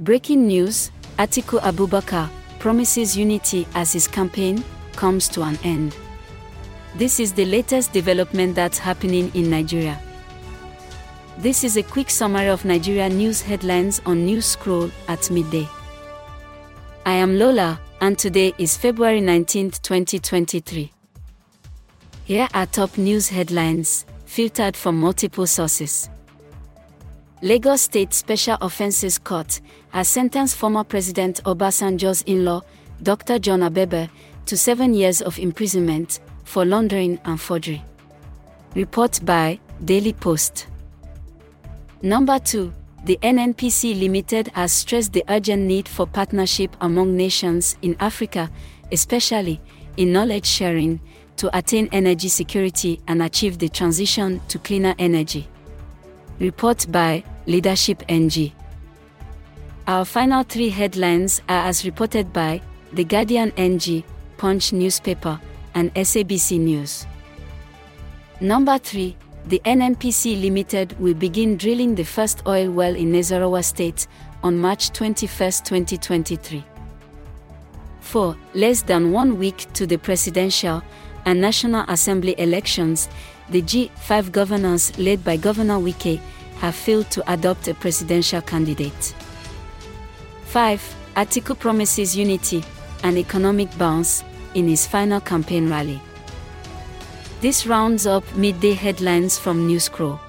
Breaking news Atiku Abubakar promises unity as his campaign comes to an end. This is the latest development that's happening in Nigeria. This is a quick summary of Nigeria news headlines on News Scroll at midday. I am Lola, and today is February 19, 2023. Here are top news headlines, filtered from multiple sources. Lagos State Special Offences Court has sentenced former President Obasanjo's in law, Dr. John Abebe, to seven years of imprisonment for laundering and forgery. Report by Daily Post. Number 2. The NNPC Limited has stressed the urgent need for partnership among nations in Africa, especially in knowledge sharing, to attain energy security and achieve the transition to cleaner energy. Report by Leadership NG. Our final three headlines are as reported by The Guardian NG, Punch newspaper, and SABC News. Number 3. The NNPC Limited will begin drilling the first oil well in Nasarawa State on March 21, 2023. 4. Less than one week to the presidential and National Assembly elections, the G5 governors led by Governor Wike have failed to adopt a presidential candidate. 5. Atiku promises unity and economic bounce in his final campaign rally. This rounds up midday headlines from Newscroll.